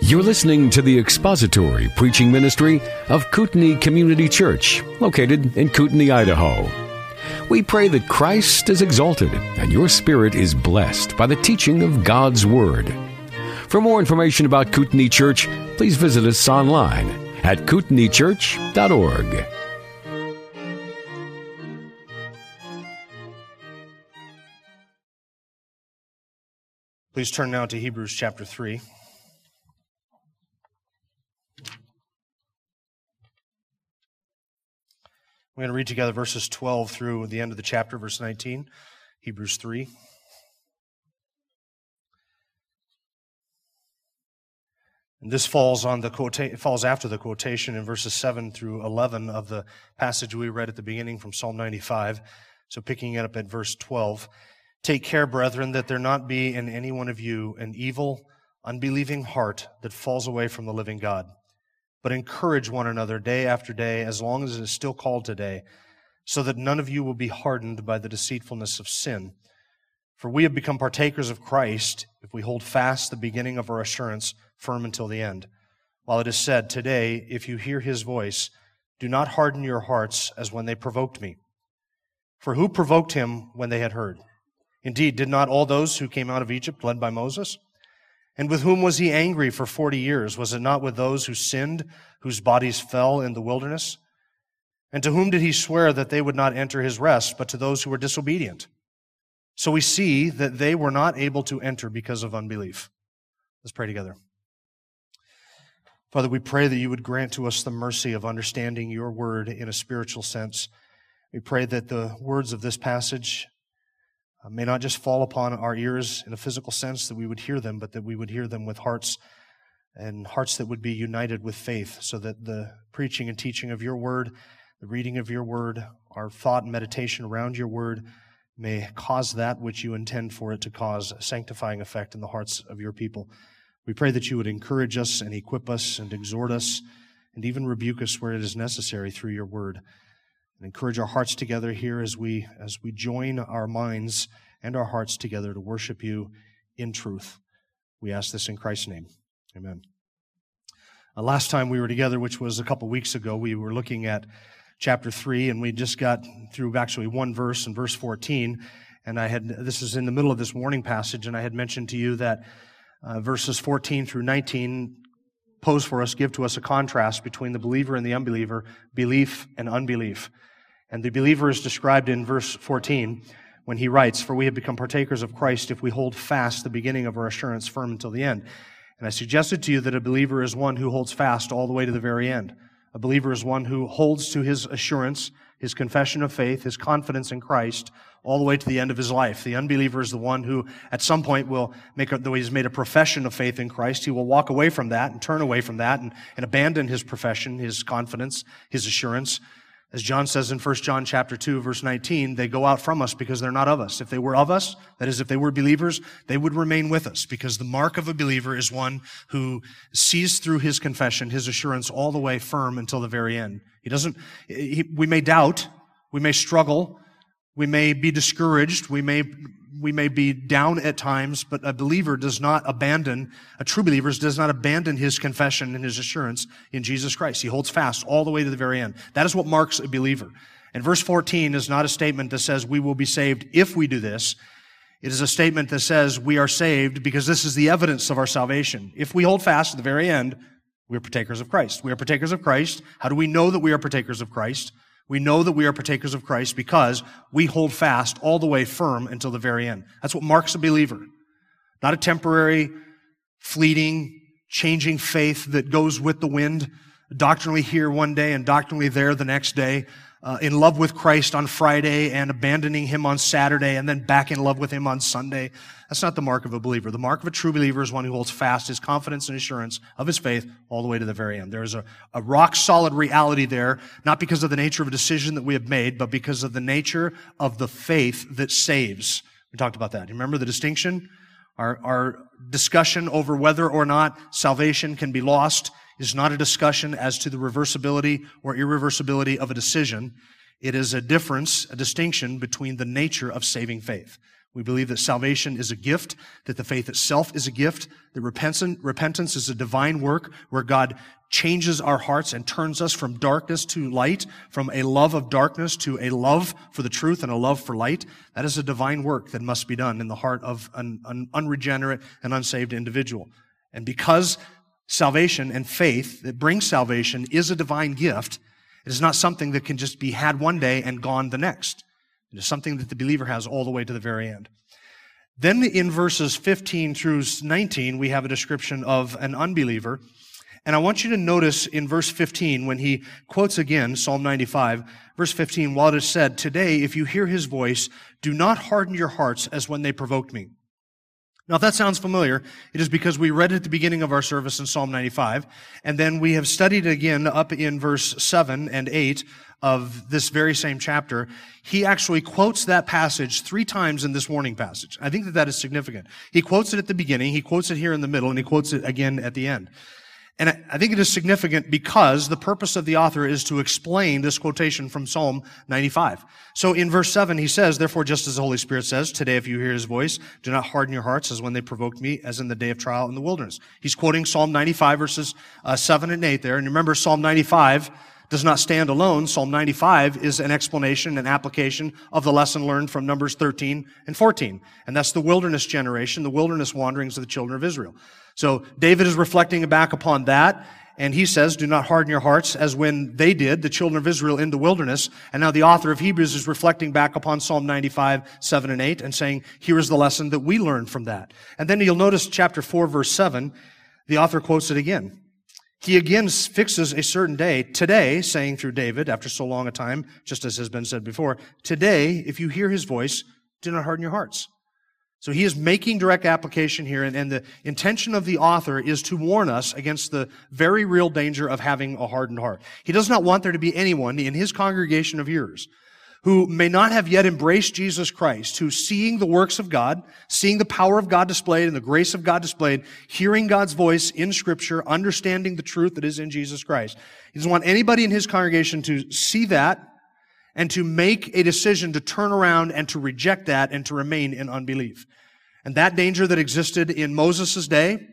You're listening to the expository preaching ministry of Kootenai Community Church, located in Kootenai, Idaho. We pray that Christ is exalted and your spirit is blessed by the teaching of God's Word. For more information about Kootenai Church, please visit us online at kootenaichurch.org. Please turn now to Hebrews chapter 3. We're going to read together verses 12 through the end of the chapter, verse 19, Hebrews 3. And this falls on the quota- falls after the quotation in verses 7 through 11 of the passage we read at the beginning from Psalm 95. So picking it up at verse 12. Take care, brethren, that there not be in any one of you an evil, unbelieving heart that falls away from the living God but encourage one another day after day, as long as it is still called today, so that none of you will be hardened by the deceitfulness of sin. For we have become partakers of Christ if we hold fast the beginning of our assurance firm until the end. While it is said, Today, if you hear his voice, do not harden your hearts as when they provoked me. For who provoked him when they had heard? Indeed, did not all those who came out of Egypt led by Moses? And with whom was he angry for 40 years? Was it not with those who sinned, whose bodies fell in the wilderness? And to whom did he swear that they would not enter his rest, but to those who were disobedient? So we see that they were not able to enter because of unbelief. Let's pray together. Father, we pray that you would grant to us the mercy of understanding your word in a spiritual sense. We pray that the words of this passage uh, may not just fall upon our ears in a physical sense that we would hear them, but that we would hear them with hearts and hearts that would be united with faith, so that the preaching and teaching of your word, the reading of your word, our thought and meditation around your word may cause that which you intend for it to cause a sanctifying effect in the hearts of your people. We pray that you would encourage us and equip us and exhort us and even rebuke us where it is necessary through your word and encourage our hearts together here as we as we join our minds and our hearts together to worship you in truth. We ask this in Christ's name. Amen. Uh, last time we were together, which was a couple weeks ago, we were looking at chapter 3 and we just got through actually one verse in verse 14 and I had this is in the middle of this warning passage and I had mentioned to you that uh, verses 14 through 19 pose for us give to us a contrast between the believer and the unbeliever, belief and unbelief. And the believer is described in verse 14 when he writes, For we have become partakers of Christ if we hold fast the beginning of our assurance firm until the end. And I suggested to you that a believer is one who holds fast all the way to the very end. A believer is one who holds to his assurance, his confession of faith, his confidence in Christ, all the way to the end of his life. The unbeliever is the one who, at some point, will make, though he's made a profession of faith in Christ, he will walk away from that and turn away from that and, and abandon his profession, his confidence, his assurance, as John says in 1 John chapter 2 verse 19, they go out from us because they're not of us. If they were of us, that is if they were believers, they would remain with us because the mark of a believer is one who sees through his confession, his assurance all the way firm until the very end. He doesn't, he, we may doubt, we may struggle, we may be discouraged, we may we may be down at times, but a believer does not abandon, a true believer does not abandon his confession and his assurance in Jesus Christ. He holds fast all the way to the very end. That is what marks a believer. And verse 14 is not a statement that says we will be saved if we do this. It is a statement that says we are saved because this is the evidence of our salvation. If we hold fast to the very end, we are partakers of Christ. We are partakers of Christ. How do we know that we are partakers of Christ? We know that we are partakers of Christ because we hold fast all the way firm until the very end. That's what marks a believer. Not a temporary, fleeting, changing faith that goes with the wind, doctrinally here one day and doctrinally there the next day, uh, in love with Christ on Friday and abandoning him on Saturday and then back in love with him on Sunday. That's not the mark of a believer. The mark of a true believer is one who holds fast his confidence and assurance of his faith all the way to the very end. There is a, a rock solid reality there, not because of the nature of a decision that we have made, but because of the nature of the faith that saves. We talked about that. Remember the distinction? Our, our discussion over whether or not salvation can be lost is not a discussion as to the reversibility or irreversibility of a decision. It is a difference, a distinction between the nature of saving faith. We believe that salvation is a gift, that the faith itself is a gift, that repentance is a divine work where God changes our hearts and turns us from darkness to light, from a love of darkness to a love for the truth and a love for light. That is a divine work that must be done in the heart of an, an unregenerate and unsaved individual. And because salvation and faith that brings salvation is a divine gift, it is not something that can just be had one day and gone the next. It is something that the believer has all the way to the very end. Then in verses 15 through 19, we have a description of an unbeliever. And I want you to notice in verse 15, when he quotes again Psalm 95, verse 15, while it is said, Today, if you hear his voice, do not harden your hearts as when they provoked me. Now, if that sounds familiar, it is because we read it at the beginning of our service in Psalm 95, and then we have studied it again up in verse 7 and 8 of this very same chapter. He actually quotes that passage three times in this warning passage. I think that that is significant. He quotes it at the beginning, he quotes it here in the middle, and he quotes it again at the end. And I think it is significant because the purpose of the author is to explain this quotation from Psalm 95. So in verse 7, he says, Therefore, just as the Holy Spirit says, Today, if you hear his voice, do not harden your hearts as when they provoked me, as in the day of trial in the wilderness. He's quoting Psalm 95, verses uh, 7 and 8 there. And remember, Psalm 95 does not stand alone. Psalm 95 is an explanation and application of the lesson learned from Numbers 13 and 14. And that's the wilderness generation, the wilderness wanderings of the children of Israel. So David is reflecting back upon that, and he says, Do not harden your hearts as when they did, the children of Israel in the wilderness. And now the author of Hebrews is reflecting back upon Psalm 95, 7 and 8, and saying, Here is the lesson that we learned from that. And then you'll notice chapter 4, verse 7, the author quotes it again. He again fixes a certain day, today, saying through David, after so long a time, just as has been said before, today, if you hear his voice, do not harden your hearts. So he is making direct application here, and, and, the intention of the author is to warn us against the very real danger of having a hardened heart. He does not want there to be anyone in his congregation of hearers who may not have yet embraced Jesus Christ, who seeing the works of God, seeing the power of God displayed and the grace of God displayed, hearing God's voice in scripture, understanding the truth that is in Jesus Christ. He doesn't want anybody in his congregation to see that and to make a decision to turn around and to reject that and to remain in unbelief. And that danger that existed in Moses' day,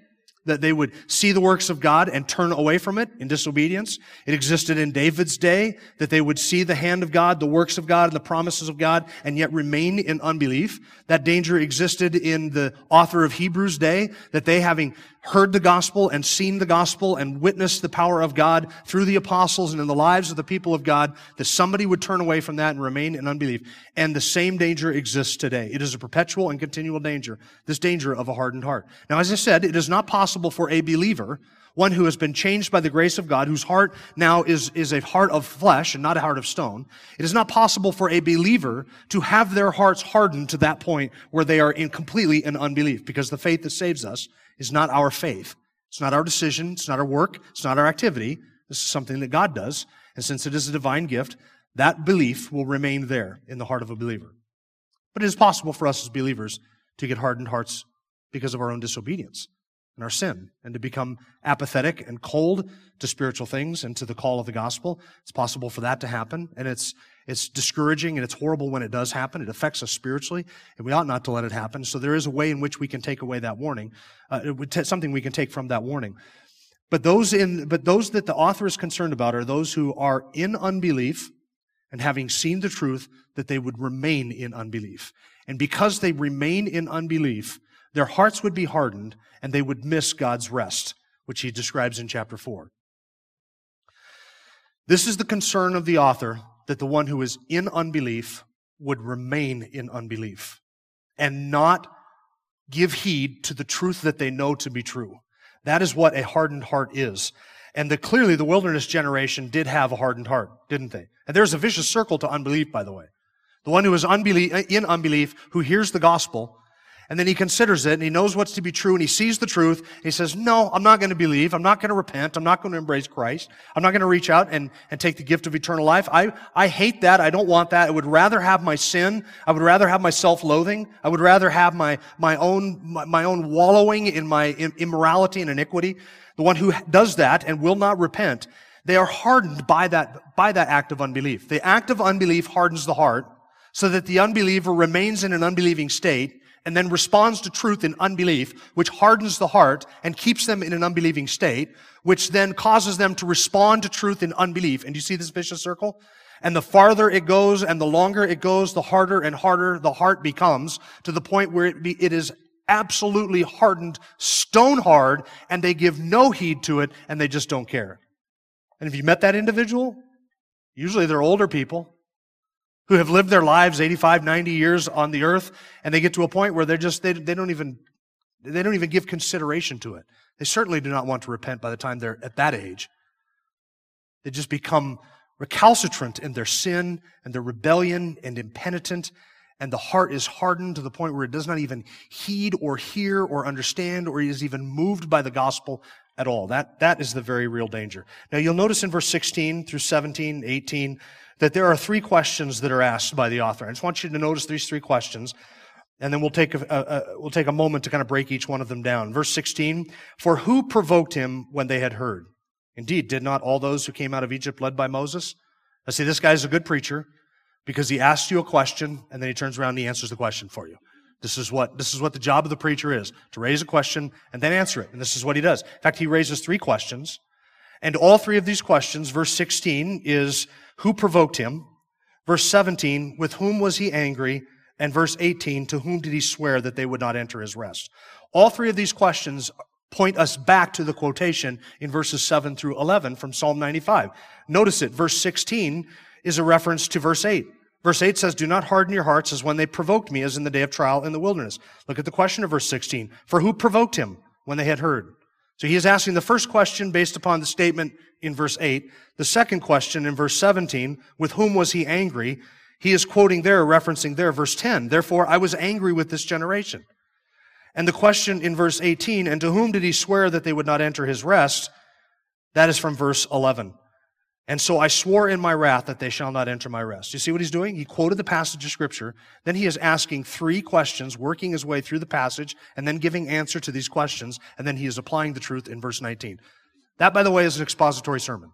that they would see the works of God and turn away from it in disobedience. It existed in David's day, that they would see the hand of God, the works of God, and the promises of God, and yet remain in unbelief. That danger existed in the author of Hebrews' day, that they having heard the gospel and seen the gospel and witnessed the power of God through the apostles and in the lives of the people of God, that somebody would turn away from that and remain in unbelief. And the same danger exists today. It is a perpetual and continual danger, this danger of a hardened heart. Now, as I said, it is not possible for a believer one who has been changed by the grace of God, whose heart now is, is a heart of flesh and not a heart of stone. It is not possible for a believer to have their hearts hardened to that point where they are in completely in unbelief, because the faith that saves us is not our faith. It's not our decision. It's not our work. It's not our activity. This is something that God does. And since it is a divine gift, that belief will remain there in the heart of a believer. But it is possible for us as believers to get hardened hearts because of our own disobedience and our sin and to become apathetic and cold to spiritual things and to the call of the gospel. It's possible for that to happen. And it's, it's discouraging and it's horrible when it does happen. It affects us spiritually, and we ought not to let it happen. So there is a way in which we can take away that warning. Uh, t- something we can take from that warning. But those in, but those that the author is concerned about are those who are in unbelief and having seen the truth that they would remain in unbelief. And because they remain in unbelief, their hearts would be hardened and they would miss God's rest, which he describes in chapter 4. This is the concern of the author that the one who is in unbelief would remain in unbelief and not give heed to the truth that they know to be true. That is what a hardened heart is. And the, clearly the wilderness generation did have a hardened heart, didn't they? And there's a vicious circle to unbelief, by the way. The one who is unbelief, in unbelief, who hears the gospel, and then he considers it and he knows what's to be true and he sees the truth. He says, no, I'm not going to believe. I'm not going to repent. I'm not going to embrace Christ. I'm not going to reach out and, and take the gift of eternal life. I, I hate that. I don't want that. I would rather have my sin. I would rather have my self-loathing. I would rather have my, my own, my, my own wallowing in my immorality and iniquity. The one who does that and will not repent, they are hardened by that, by that act of unbelief. The act of unbelief hardens the heart so that the unbeliever remains in an unbelieving state and then responds to truth in unbelief, which hardens the heart and keeps them in an unbelieving state, which then causes them to respond to truth in unbelief. And you see this vicious circle? And the farther it goes and the longer it goes, the harder and harder the heart becomes to the point where it, be, it is absolutely hardened, stone hard, and they give no heed to it and they just don't care. And if you met that individual, usually they're older people who have lived their lives 85, 90 years on the earth, and they get to a point where they're just, they, they don't even, they don't even give consideration to it. They certainly do not want to repent by the time they're at that age. They just become recalcitrant in their sin and their rebellion and impenitent and the heart is hardened to the point where it does not even heed or hear or understand or is even moved by the gospel at all. That, that is the very real danger. Now you'll notice in verse 16 through 17, 18, that there are three questions that are asked by the author. I just want you to notice these three questions, and then we'll take a, a, a, we'll take a moment to kind of break each one of them down. Verse 16, for who provoked him when they had heard? Indeed, did not all those who came out of Egypt led by Moses? I see this guy's a good preacher because he asks you a question and then he turns around and he answers the question for you. This is what, this is what the job of the preacher is, to raise a question and then answer it. And this is what he does. In fact, he raises three questions. And all three of these questions, verse 16 is, who provoked him? Verse 17, with whom was he angry? And verse 18, to whom did he swear that they would not enter his rest? All three of these questions point us back to the quotation in verses 7 through 11 from Psalm 95. Notice it. Verse 16 is a reference to verse 8. Verse 8 says, Do not harden your hearts as when they provoked me, as in the day of trial in the wilderness. Look at the question of verse 16. For who provoked him when they had heard? So he is asking the first question based upon the statement in verse 8. The second question in verse 17, with whom was he angry? He is quoting there, referencing there, verse 10. Therefore, I was angry with this generation. And the question in verse 18, and to whom did he swear that they would not enter his rest? That is from verse 11. And so I swore in my wrath that they shall not enter my rest. You see what he's doing? He quoted the passage of scripture. Then he is asking three questions, working his way through the passage, and then giving answer to these questions. And then he is applying the truth in verse 19. That, by the way, is an expository sermon.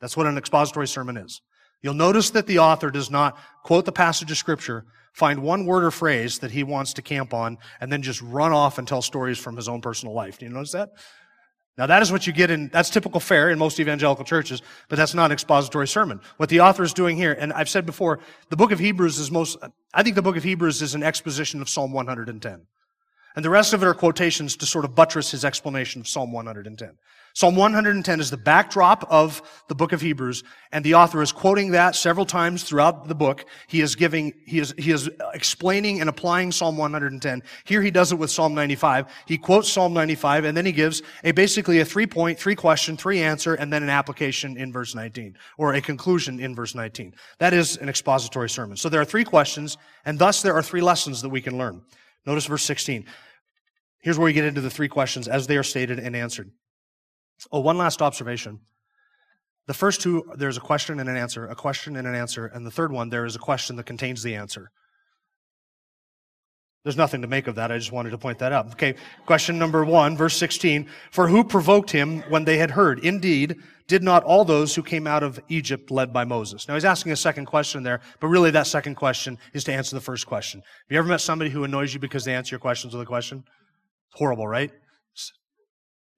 That's what an expository sermon is. You'll notice that the author does not quote the passage of scripture, find one word or phrase that he wants to camp on, and then just run off and tell stories from his own personal life. Do you notice that? Now that is what you get in, that's typical fare in most evangelical churches, but that's not an expository sermon. What the author is doing here, and I've said before, the book of Hebrews is most, I think the book of Hebrews is an exposition of Psalm 110. And the rest of it are quotations to sort of buttress his explanation of Psalm 110. Psalm 110 is the backdrop of the book of Hebrews, and the author is quoting that several times throughout the book. He is giving, he is, he is explaining and applying Psalm 110. Here he does it with Psalm 95. He quotes Psalm 95, and then he gives a basically a three point, three question, three answer, and then an application in verse 19, or a conclusion in verse 19. That is an expository sermon. So there are three questions, and thus there are three lessons that we can learn. Notice verse 16. Here's where we get into the three questions as they are stated and answered. Oh, one last observation. The first two, there's a question and an answer, a question and an answer, and the third one, there is a question that contains the answer. There's nothing to make of that. I just wanted to point that out. Okay. Question number one, verse 16. For who provoked him when they had heard? Indeed, did not all those who came out of Egypt led by Moses? Now he's asking a second question there, but really that second question is to answer the first question. Have you ever met somebody who annoys you because they answer your questions with a question? It's horrible, right?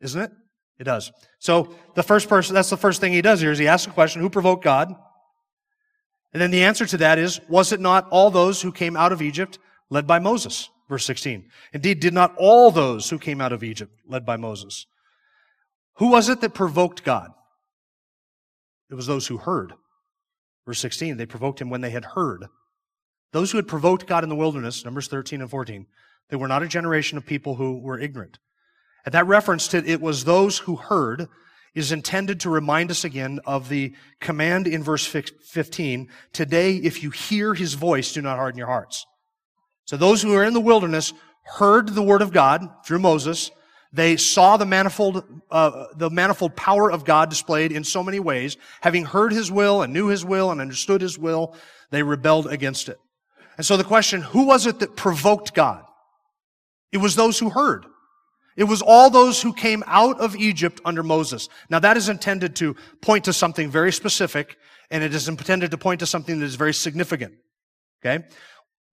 Isn't it? It does. So the first person, that's the first thing he does here is he asks a question, who provoked God? And then the answer to that is, was it not all those who came out of Egypt led by Moses? Verse 16. Indeed, did not all those who came out of Egypt led by Moses? Who was it that provoked God? It was those who heard. Verse 16, they provoked him when they had heard. Those who had provoked God in the wilderness, Numbers 13 and 14, they were not a generation of people who were ignorant. And that reference to it was those who heard is intended to remind us again of the command in verse 15. Today, if you hear his voice, do not harden your hearts. So those who are in the wilderness heard the word of God through Moses. They saw the manifold, uh, the manifold power of God displayed in so many ways. Having heard his will and knew his will and understood his will, they rebelled against it. And so the question, who was it that provoked God? It was those who heard. It was all those who came out of Egypt under Moses. Now that is intended to point to something very specific, and it is intended to point to something that is very significant. Okay?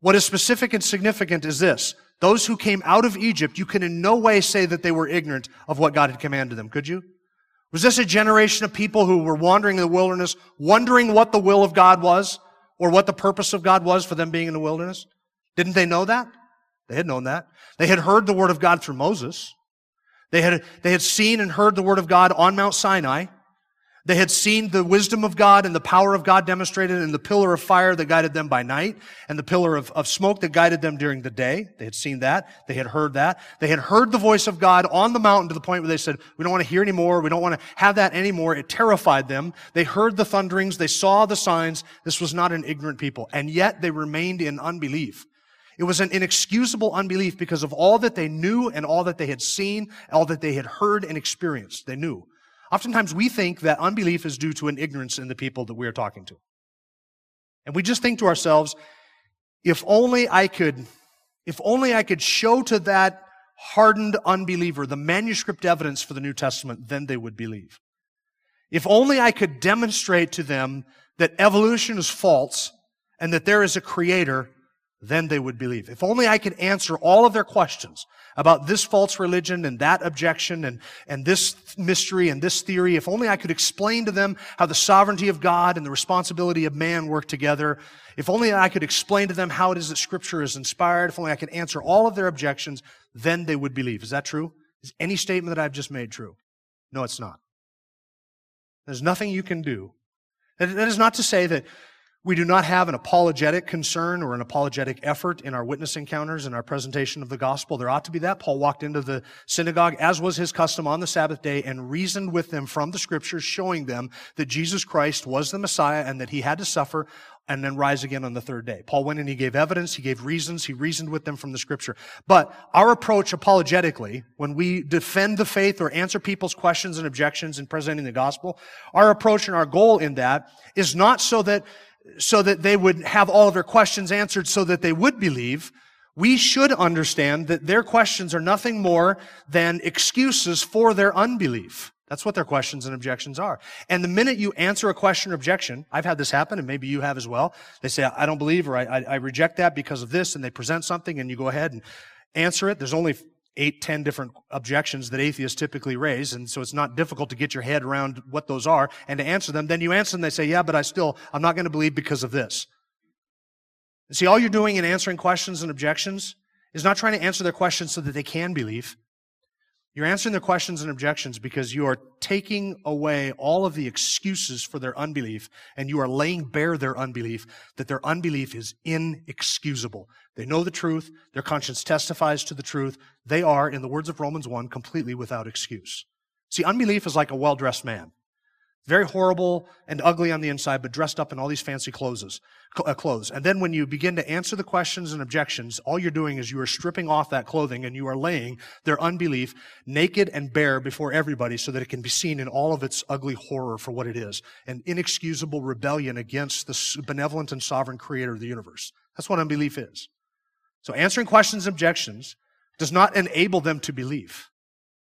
What is specific and significant is this. Those who came out of Egypt, you can in no way say that they were ignorant of what God had commanded them, could you? Was this a generation of people who were wandering in the wilderness, wondering what the will of God was, or what the purpose of God was for them being in the wilderness? Didn't they know that? They had known that. They had heard the word of God through Moses. They had, they had seen and heard the word of God on Mount Sinai. They had seen the wisdom of God and the power of God demonstrated in the pillar of fire that guided them by night and the pillar of, of smoke that guided them during the day. They had seen that. They had heard that. They had heard the voice of God on the mountain to the point where they said, we don't want to hear anymore. We don't want to have that anymore. It terrified them. They heard the thunderings. They saw the signs. This was not an ignorant people. And yet they remained in unbelief. It was an inexcusable unbelief because of all that they knew and all that they had seen, all that they had heard and experienced. They knew. Oftentimes we think that unbelief is due to an ignorance in the people that we are talking to. And we just think to ourselves, if only I could, if only I could show to that hardened unbeliever the manuscript evidence for the New Testament, then they would believe. If only I could demonstrate to them that evolution is false and that there is a creator, then they would believe. If only I could answer all of their questions about this false religion and that objection and, and this mystery and this theory, if only I could explain to them how the sovereignty of God and the responsibility of man work together, if only I could explain to them how it is that scripture is inspired, if only I could answer all of their objections, then they would believe. Is that true? Is any statement that I've just made true? No, it's not. There's nothing you can do. That is not to say that we do not have an apologetic concern or an apologetic effort in our witness encounters and our presentation of the gospel. There ought to be that. Paul walked into the synagogue, as was his custom on the Sabbath day, and reasoned with them from the scriptures, showing them that Jesus Christ was the Messiah and that he had to suffer and then rise again on the third day. Paul went and he gave evidence, he gave reasons, he reasoned with them from the scripture. But our approach apologetically, when we defend the faith or answer people's questions and objections in presenting the gospel, our approach and our goal in that is not so that so that they would have all of their questions answered so that they would believe, we should understand that their questions are nothing more than excuses for their unbelief. That's what their questions and objections are. And the minute you answer a question or objection, I've had this happen, and maybe you have as well. They say, I don't believe, or I, I, I reject that because of this, and they present something, and you go ahead and answer it. There's only eight, ten different objections that atheists typically raise, and so it's not difficult to get your head around what those are and to answer them. Then you answer them, they say, yeah, but I still, I'm not going to believe because of this. see, all you're doing in answering questions and objections is not trying to answer their questions so that they can believe. You're answering their questions and objections because you are taking away all of the excuses for their unbelief and you are laying bare their unbelief, that their unbelief is inexcusable. They know the truth. Their conscience testifies to the truth. They are, in the words of Romans 1, completely without excuse. See, unbelief is like a well-dressed man. Very horrible and ugly on the inside, but dressed up in all these fancy clothes. Uh, clothes. And then when you begin to answer the questions and objections, all you're doing is you are stripping off that clothing and you are laying their unbelief naked and bare before everybody so that it can be seen in all of its ugly horror for what it is. An inexcusable rebellion against the benevolent and sovereign creator of the universe. That's what unbelief is. So answering questions and objections does not enable them to believe.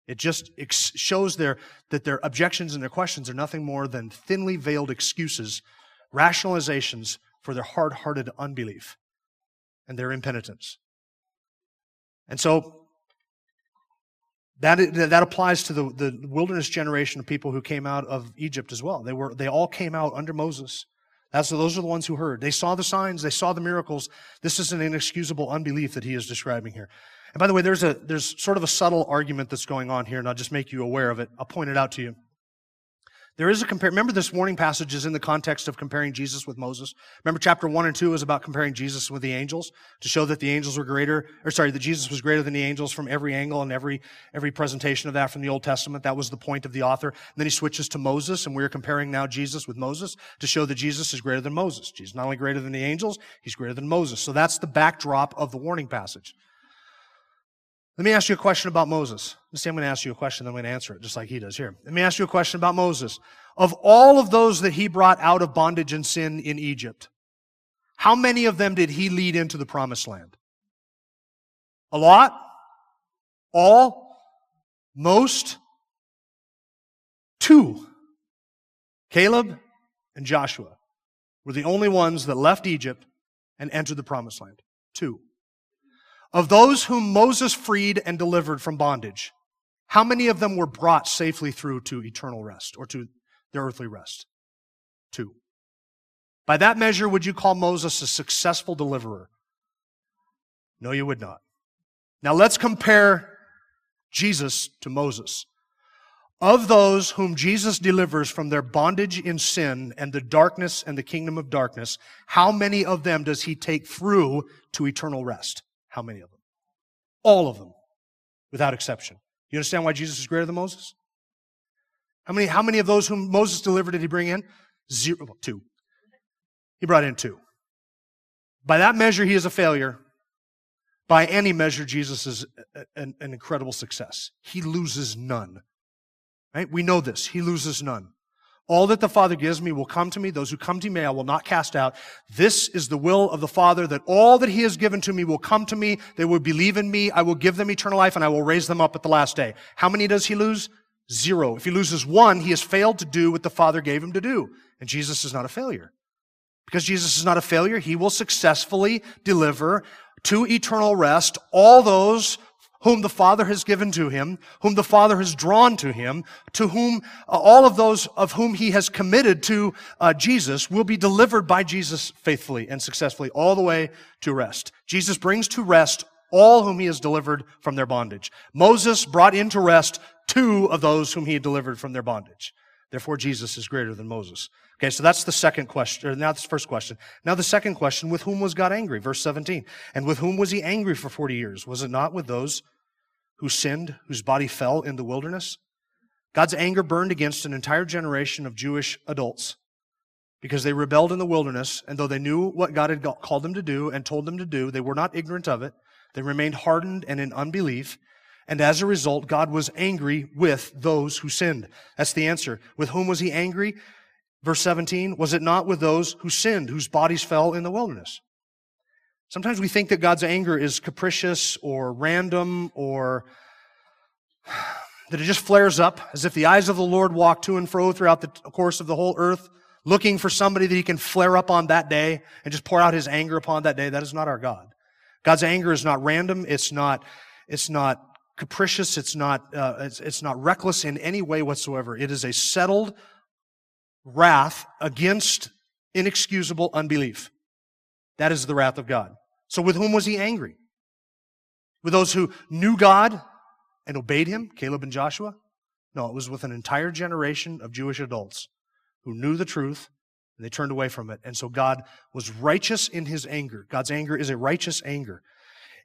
It just ex- shows their, that their objections and their questions are nothing more than thinly veiled excuses, rationalizations for their hard hearted unbelief and their impenitence. And so that, that applies to the, the wilderness generation of people who came out of Egypt as well. They, were, they all came out under Moses. That's, those are the ones who heard. They saw the signs, they saw the miracles. This is an inexcusable unbelief that he is describing here. And by the way, there's a, there's sort of a subtle argument that's going on here, and I'll just make you aware of it. I'll point it out to you. There is a compare. Remember, this warning passage is in the context of comparing Jesus with Moses. Remember, chapter one and two is about comparing Jesus with the angels to show that the angels were greater, or sorry, that Jesus was greater than the angels from every angle and every every presentation of that from the Old Testament. That was the point of the author. And then he switches to Moses, and we're comparing now Jesus with Moses to show that Jesus is greater than Moses. Jesus is not only greater than the angels, he's greater than Moses. So that's the backdrop of the warning passage. Let me ask you a question about Moses. Say I'm going to ask you a question, then I'm going to answer it just like he does here. Let me ask you a question about Moses. Of all of those that he brought out of bondage and sin in Egypt, how many of them did he lead into the promised land? A lot? All? Most? Two. Caleb and Joshua were the only ones that left Egypt and entered the promised land? Two. Of those whom Moses freed and delivered from bondage, how many of them were brought safely through to eternal rest or to their earthly rest? Two. By that measure, would you call Moses a successful deliverer? No, you would not. Now let's compare Jesus to Moses. Of those whom Jesus delivers from their bondage in sin and the darkness and the kingdom of darkness, how many of them does he take through to eternal rest? How many of them? All of them, without exception. You understand why Jesus is greater than Moses? How many, how many of those whom Moses delivered did he bring in? Zero, two. He brought in two. By that measure, he is a failure. By any measure, Jesus is an, an incredible success. He loses none. Right? We know this. He loses none. All that the Father gives me will come to me. Those who come to me, I will not cast out. This is the will of the Father that all that He has given to me will come to me. They will believe in me. I will give them eternal life and I will raise them up at the last day. How many does He lose? Zero. If He loses one, He has failed to do what the Father gave Him to do. And Jesus is not a failure. Because Jesus is not a failure, He will successfully deliver to eternal rest all those whom the Father has given to him, whom the Father has drawn to him, to whom uh, all of those of whom he has committed to uh, Jesus will be delivered by Jesus faithfully and successfully all the way to rest. Jesus brings to rest all whom he has delivered from their bondage. Moses brought into rest two of those whom he had delivered from their bondage. Therefore, Jesus is greater than Moses. Okay, so that's the second question, now that's the first question. Now the second question, with whom was God angry? Verse 17. And with whom was he angry for 40 years? Was it not with those who sinned, whose body fell in the wilderness? God's anger burned against an entire generation of Jewish adults because they rebelled in the wilderness, and though they knew what God had called them to do and told them to do, they were not ignorant of it. They remained hardened and in unbelief. And as a result, God was angry with those who sinned. That's the answer. With whom was he angry? Verse 17, was it not with those who sinned, whose bodies fell in the wilderness? Sometimes we think that God's anger is capricious or random or that it just flares up as if the eyes of the Lord walk to and fro throughout the course of the whole earth, looking for somebody that he can flare up on that day and just pour out his anger upon that day. That is not our God. God's anger is not random. It's not, it's not capricious. It's not, uh, it's, it's not reckless in any way whatsoever. It is a settled wrath against inexcusable unbelief. That is the wrath of God. So with whom was he angry? With those who knew God and obeyed him, Caleb and Joshua? No, it was with an entire generation of Jewish adults who knew the truth and they turned away from it. And so God was righteous in his anger. God's anger is a righteous anger.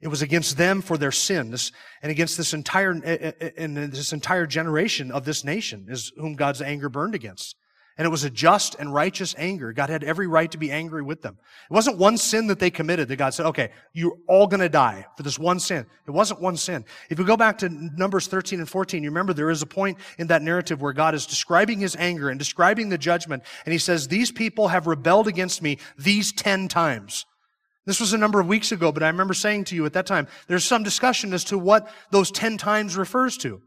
It was against them for their sins and against this entire, eh, eh, eh, and this entire generation of this nation is whom God's anger burned against. And it was a just and righteous anger. God had every right to be angry with them. It wasn't one sin that they committed that God said, okay, you're all going to die for this one sin. It wasn't one sin. If you go back to Numbers 13 and 14, you remember there is a point in that narrative where God is describing his anger and describing the judgment. And he says, these people have rebelled against me these 10 times. This was a number of weeks ago, but I remember saying to you at that time, there's some discussion as to what those 10 times refers to.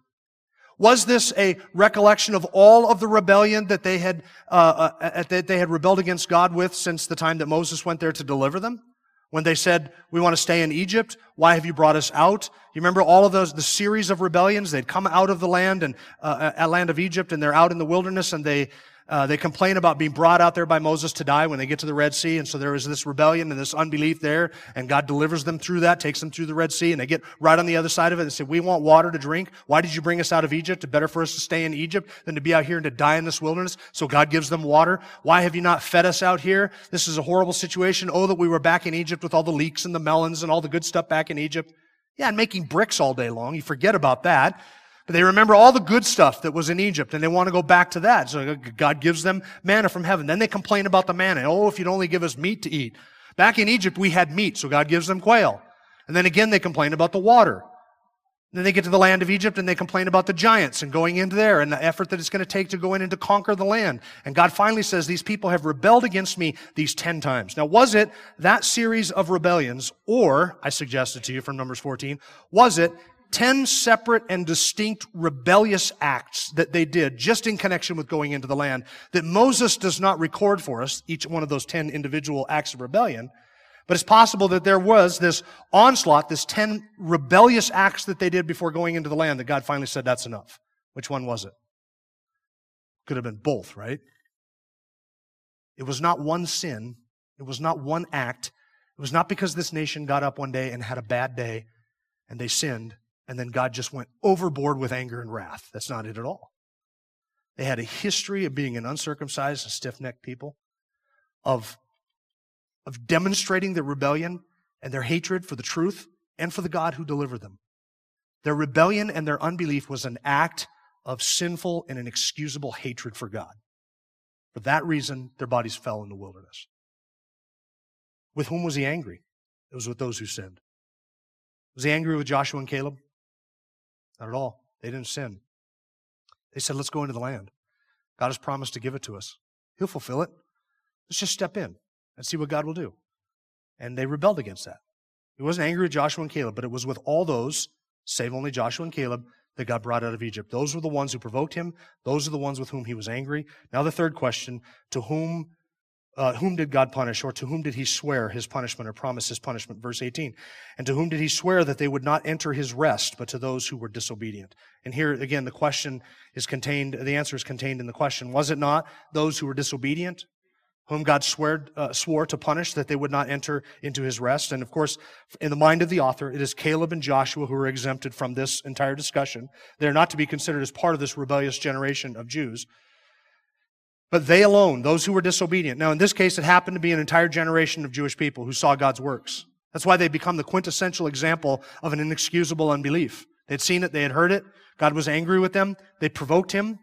Was this a recollection of all of the rebellion that they had, uh, uh, that they had rebelled against God with since the time that Moses went there to deliver them? When they said, we want to stay in Egypt, why have you brought us out? You remember all of those, the series of rebellions? They'd come out of the land and, uh, uh land of Egypt and they're out in the wilderness and they, uh, they complain about being brought out there by Moses to die when they get to the Red Sea. And so there is this rebellion and this unbelief there. And God delivers them through that, takes them through the Red Sea. And they get right on the other side of it and say, we want water to drink. Why did you bring us out of Egypt? It's better for us to stay in Egypt than to be out here and to die in this wilderness. So God gives them water. Why have you not fed us out here? This is a horrible situation. Oh, that we were back in Egypt with all the leeks and the melons and all the good stuff back in Egypt. Yeah, and making bricks all day long. You forget about that. But they remember all the good stuff that was in Egypt and they want to go back to that. So uh, God gives them manna from heaven. Then they complain about the manna. Oh, if you'd only give us meat to eat. Back in Egypt, we had meat, so God gives them quail. And then again, they complain about the water. Then they get to the land of Egypt and they complain about the giants and going into there and the effort that it's going to take to go in and to conquer the land. And God finally says, these people have rebelled against me these 10 times. Now, was it that series of rebellions, or, I suggested to you from Numbers 14, was it 10 separate and distinct rebellious acts that they did just in connection with going into the land that Moses does not record for us, each one of those 10 individual acts of rebellion. But it's possible that there was this onslaught, this 10 rebellious acts that they did before going into the land that God finally said, that's enough. Which one was it? Could have been both, right? It was not one sin. It was not one act. It was not because this nation got up one day and had a bad day and they sinned and then God just went overboard with anger and wrath. That's not it at all. They had a history of being an uncircumcised and stiff necked people, of, of demonstrating their rebellion and their hatred for the truth and for the God who delivered them. Their rebellion and their unbelief was an act of sinful and inexcusable hatred for God. For that reason, their bodies fell in the wilderness. With whom was he angry? It was with those who sinned. Was he angry with Joshua and Caleb? Not at all. They didn't sin. They said, let's go into the land. God has promised to give it to us. He'll fulfill it. Let's just step in and see what God will do. And they rebelled against that. He wasn't angry with Joshua and Caleb, but it was with all those, save only Joshua and Caleb, that God brought out of Egypt. Those were the ones who provoked him. Those are the ones with whom he was angry. Now, the third question to whom uh, whom did God punish, or to whom did he swear his punishment or promise his punishment? Verse 18. And to whom did he swear that they would not enter his rest, but to those who were disobedient? And here again, the question is contained, the answer is contained in the question. Was it not those who were disobedient, whom God swore, uh, swore to punish that they would not enter into his rest? And of course, in the mind of the author, it is Caleb and Joshua who are exempted from this entire discussion. They're not to be considered as part of this rebellious generation of Jews but they alone, those who were disobedient. Now, in this case, it happened to be an entire generation of Jewish people who saw God's works. That's why they become the quintessential example of an inexcusable unbelief. They'd seen it, they had heard it. God was angry with them. They provoked him.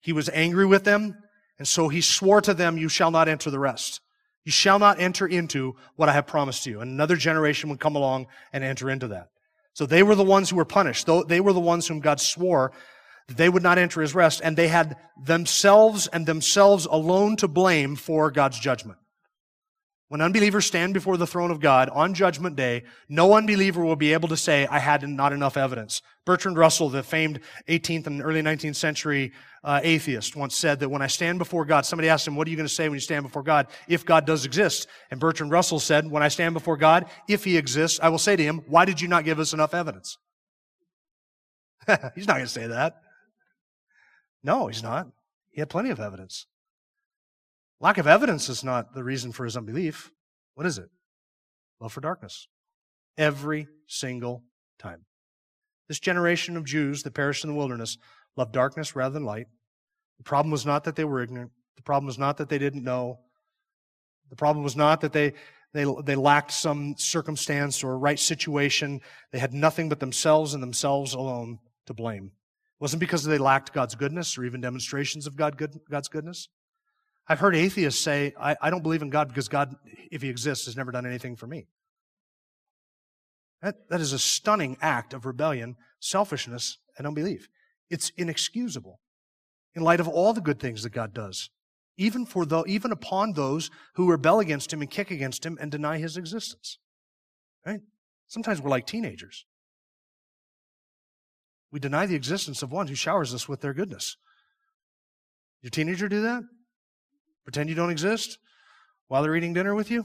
He was angry with them. And so he swore to them, You shall not enter the rest. You shall not enter into what I have promised you. And another generation would come along and enter into that. So they were the ones who were punished. They were the ones whom God swore they would not enter his rest, and they had themselves and themselves alone to blame for God's judgment. When unbelievers stand before the throne of God on judgment day, no unbeliever will be able to say, I had not enough evidence. Bertrand Russell, the famed 18th and early 19th century uh, atheist, once said that when I stand before God, somebody asked him, What are you going to say when you stand before God if God does exist? And Bertrand Russell said, When I stand before God, if he exists, I will say to him, Why did you not give us enough evidence? He's not going to say that. No, he's not. He had plenty of evidence. Lack of evidence is not the reason for his unbelief. What is it? Love for darkness. Every single time. This generation of Jews that perished in the wilderness loved darkness rather than light. The problem was not that they were ignorant. The problem was not that they didn't know. The problem was not that they, they, they lacked some circumstance or right situation. They had nothing but themselves and themselves alone to blame. It wasn't because they lacked God's goodness or even demonstrations of God good, God's goodness. I've heard atheists say, I, I don't believe in God because God, if He exists, has never done anything for me. That, that is a stunning act of rebellion, selfishness, and unbelief. It's inexcusable in light of all the good things that God does, even for the, even upon those who rebel against Him and kick against Him and deny His existence. Right? Sometimes we're like teenagers. We deny the existence of one who showers us with their goodness. Your teenager do that? Pretend you don't exist while they're eating dinner with you?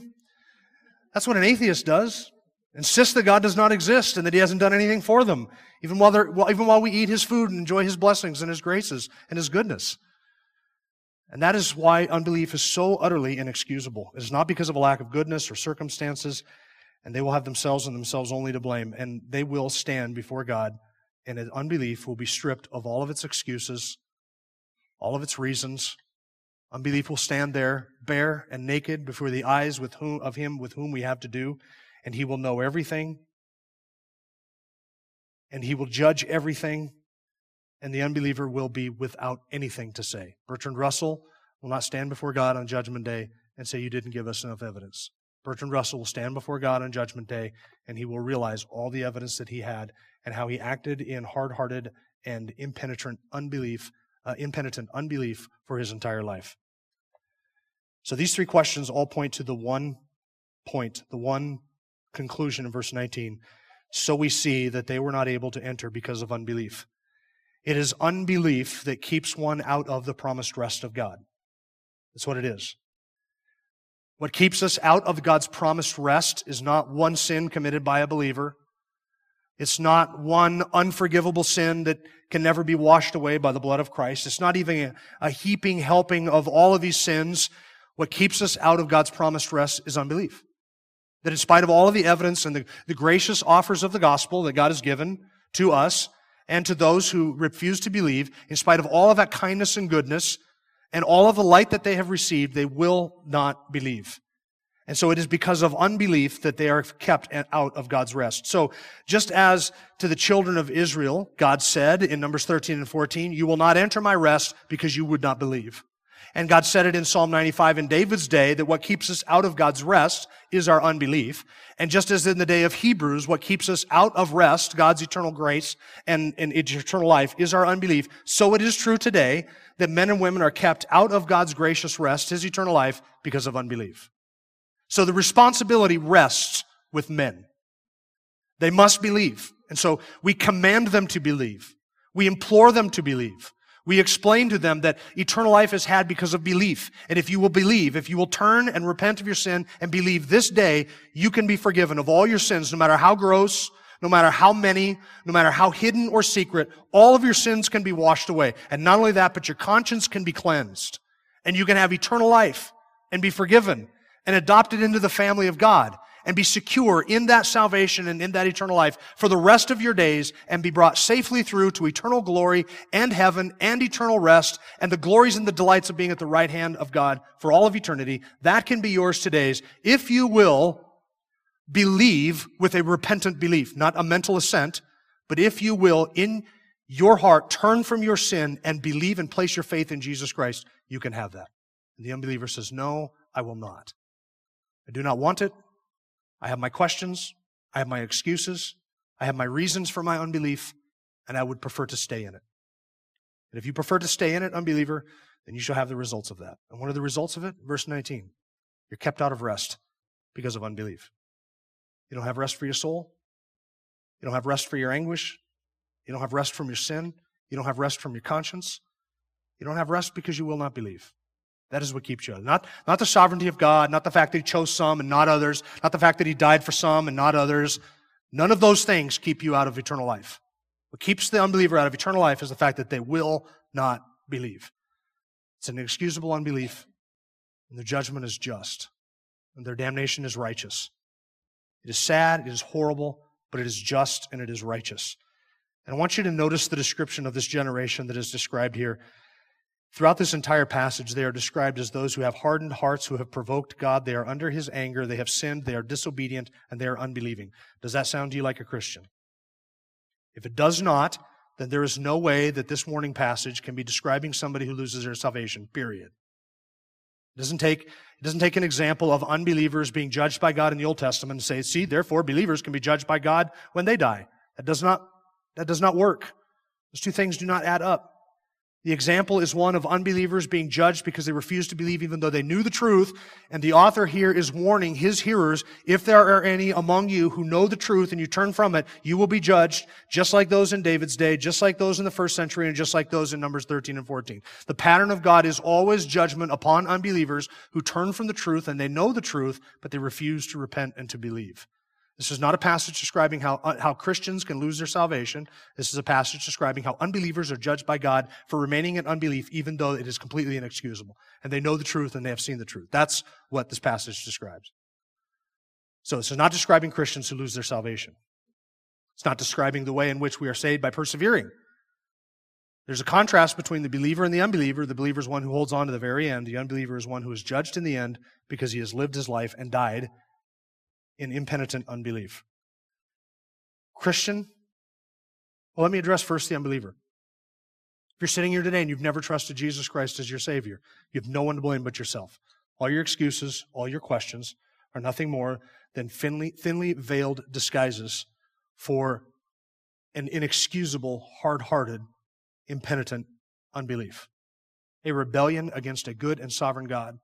That's what an atheist does. Insist that God does not exist and that He hasn't done anything for them, even while, they're, even while we eat His food and enjoy His blessings and His graces and His goodness. And that is why unbelief is so utterly inexcusable. It is not because of a lack of goodness or circumstances, and they will have themselves and themselves only to blame, and they will stand before God and unbelief will be stripped of all of its excuses, all of its reasons. Unbelief will stand there bare and naked before the eyes with whom, of him with whom we have to do, and he will know everything, and he will judge everything, and the unbeliever will be without anything to say. Bertrand Russell will not stand before God on Judgment Day and say, You didn't give us enough evidence. Bertrand Russell will stand before God on Judgment Day, and he will realize all the evidence that he had and how he acted in hard-hearted and impenitent unbelief, uh, impenitent unbelief for his entire life. So these three questions all point to the one point, the one conclusion in verse 19. So we see that they were not able to enter because of unbelief. It is unbelief that keeps one out of the promised rest of God. That's what it is. What keeps us out of God's promised rest is not one sin committed by a believer. It's not one unforgivable sin that can never be washed away by the blood of Christ. It's not even a, a, heaping helping of all of these sins. What keeps us out of God's promised rest is unbelief. That in spite of all of the evidence and the, the gracious offers of the gospel that God has given to us and to those who refuse to believe, in spite of all of that kindness and goodness and all of the light that they have received, they will not believe. And so it is because of unbelief that they are kept out of God's rest. So just as to the children of Israel, God said in Numbers 13 and 14, you will not enter my rest because you would not believe. And God said it in Psalm 95 in David's day that what keeps us out of God's rest is our unbelief. And just as in the day of Hebrews, what keeps us out of rest, God's eternal grace and, and eternal life, is our unbelief. So it is true today that men and women are kept out of God's gracious rest, His eternal life, because of unbelief. So the responsibility rests with men. They must believe. And so we command them to believe. We implore them to believe. We explain to them that eternal life is had because of belief. And if you will believe, if you will turn and repent of your sin and believe this day, you can be forgiven of all your sins, no matter how gross, no matter how many, no matter how hidden or secret, all of your sins can be washed away. And not only that, but your conscience can be cleansed. And you can have eternal life and be forgiven and adopted into the family of God and be secure in that salvation and in that eternal life for the rest of your days and be brought safely through to eternal glory and heaven and eternal rest and the glories and the delights of being at the right hand of God for all of eternity. That can be yours today's if you will believe with a repentant belief, not a mental assent, but if you will in your heart turn from your sin and believe and place your faith in Jesus Christ, you can have that. And the unbeliever says, no, I will not. I do not want it. I have my questions. I have my excuses. I have my reasons for my unbelief, and I would prefer to stay in it. And if you prefer to stay in it, unbeliever, then you shall have the results of that. And what are the results of it? Verse 19. You're kept out of rest because of unbelief. You don't have rest for your soul. You don't have rest for your anguish. You don't have rest from your sin. You don't have rest from your conscience. You don't have rest because you will not believe. That is what keeps you. Not, not the sovereignty of God, not the fact that He chose some and not others, not the fact that He died for some and not others. None of those things keep you out of eternal life. What keeps the unbeliever out of eternal life is the fact that they will not believe. It's an inexcusable unbelief, and their judgment is just, and their damnation is righteous. It is sad, it is horrible, but it is just and it is righteous. And I want you to notice the description of this generation that is described here. Throughout this entire passage, they are described as those who have hardened hearts, who have provoked God. They are under his anger. They have sinned. They are disobedient and they are unbelieving. Does that sound to you like a Christian? If it does not, then there is no way that this warning passage can be describing somebody who loses their salvation, period. It doesn't take, it doesn't take an example of unbelievers being judged by God in the Old Testament and say, see, therefore believers can be judged by God when they die. That does not, that does not work. Those two things do not add up. The example is one of unbelievers being judged because they refused to believe even though they knew the truth. And the author here is warning his hearers, if there are any among you who know the truth and you turn from it, you will be judged just like those in David's day, just like those in the first century, and just like those in Numbers 13 and 14. The pattern of God is always judgment upon unbelievers who turn from the truth and they know the truth, but they refuse to repent and to believe. This is not a passage describing how, uh, how Christians can lose their salvation. This is a passage describing how unbelievers are judged by God for remaining in unbelief, even though it is completely inexcusable. And they know the truth and they have seen the truth. That's what this passage describes. So this is not describing Christians who lose their salvation. It's not describing the way in which we are saved by persevering. There's a contrast between the believer and the unbeliever. The believer is one who holds on to the very end. The unbeliever is one who is judged in the end because he has lived his life and died in impenitent unbelief. Christian, well, let me address first the unbeliever. If you're sitting here today and you've never trusted Jesus Christ as your Savior, you have no one to blame but yourself. All your excuses, all your questions are nothing more than thinly, thinly veiled disguises for an inexcusable, hard hearted, impenitent unbelief. A rebellion against a good and sovereign God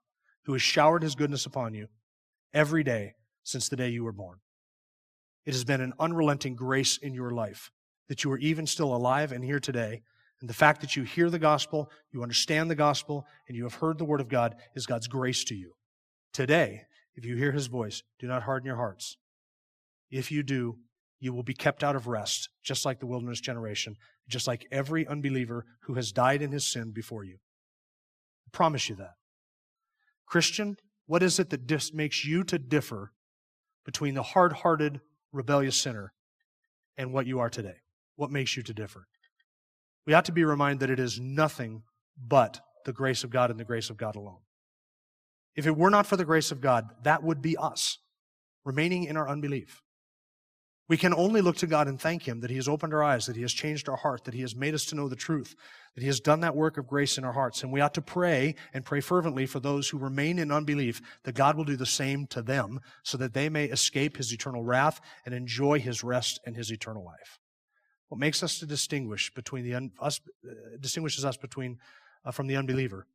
who has showered his goodness upon you every day since the day you were born. It has been an unrelenting grace in your life that you are even still alive and here today. And the fact that you hear the gospel, you understand the gospel, and you have heard the word of God is God's grace to you. Today, if you hear his voice, do not harden your hearts. If you do, you will be kept out of rest, just like the wilderness generation, just like every unbeliever who has died in his sin before you. I promise you that. Christian, what is it that dis- makes you to differ between the hard hearted, rebellious sinner and what you are today? What makes you to differ? We ought to be reminded that it is nothing but the grace of God and the grace of God alone. If it were not for the grace of God, that would be us, remaining in our unbelief. We can only look to God and thank Him that He has opened our eyes, that He has changed our heart, that He has made us to know the truth, that He has done that work of grace in our hearts. And we ought to pray and pray fervently for those who remain in unbelief that God will do the same to them so that they may escape His eternal wrath and enjoy His rest and His eternal life. What makes us to distinguish between the un, us uh, distinguishes us between uh, from the unbeliever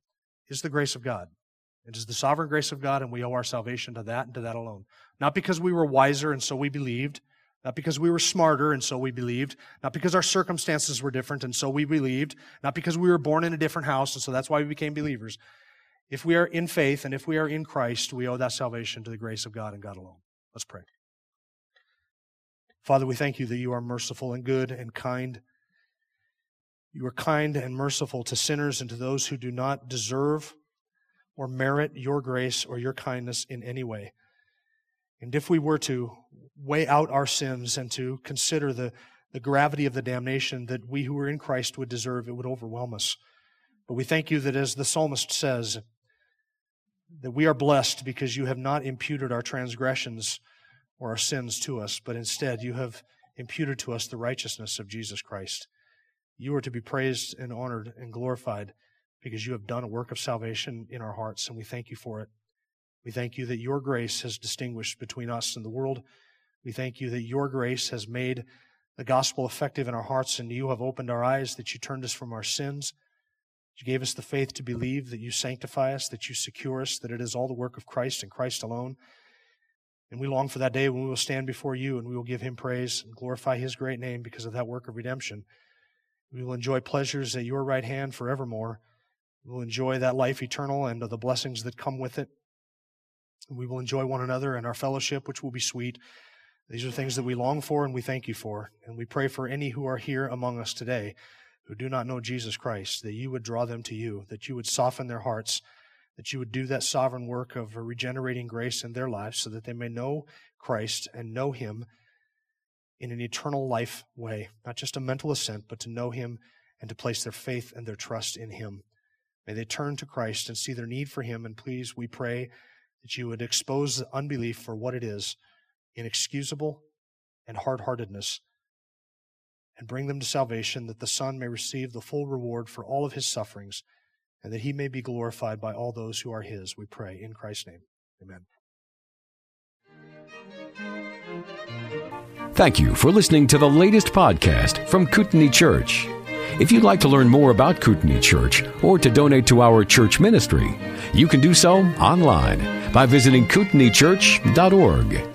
is the grace of God. It is the sovereign grace of God, and we owe our salvation to that and to that alone. Not because we were wiser and so we believed, not because we were smarter and so we believed, not because our circumstances were different and so we believed, not because we were born in a different house and so that's why we became believers. If we are in faith and if we are in Christ, we owe that salvation to the grace of God and God alone. Let's pray. Father, we thank you that you are merciful and good and kind. You are kind and merciful to sinners and to those who do not deserve or merit your grace or your kindness in any way. And if we were to weigh out our sins and to consider the, the gravity of the damnation that we who are in Christ would deserve, it would overwhelm us. But we thank you that, as the psalmist says, that we are blessed because you have not imputed our transgressions or our sins to us, but instead you have imputed to us the righteousness of Jesus Christ. You are to be praised and honored and glorified because you have done a work of salvation in our hearts, and we thank you for it. We thank you that your grace has distinguished between us and the world. We thank you that your grace has made the gospel effective in our hearts, and you have opened our eyes, that you turned us from our sins. You gave us the faith to believe that you sanctify us, that you secure us, that it is all the work of Christ and Christ alone. And we long for that day when we will stand before you and we will give him praise and glorify his great name because of that work of redemption. We will enjoy pleasures at your right hand forevermore. We will enjoy that life eternal and the blessings that come with it. We will enjoy one another and our fellowship, which will be sweet. These are things that we long for and we thank you for. And we pray for any who are here among us today who do not know Jesus Christ, that you would draw them to you, that you would soften their hearts that you would do that sovereign work of regenerating grace in their lives so that they may know Christ and know Him in an eternal life way, not just a mental assent, but to know Him and to place their faith and their trust in Him. May they turn to Christ and see their need for Him. And please, we pray that you would expose unbelief for what it is inexcusable and hard heartedness and bring them to salvation that the Son may receive the full reward for all of his sufferings and that he may be glorified by all those who are his, we pray. In Christ's name, amen. Thank you for listening to the latest podcast from Kootenai Church. If you'd like to learn more about Kootenai Church or to donate to our church ministry, you can do so online by visiting kootenaichurch.org.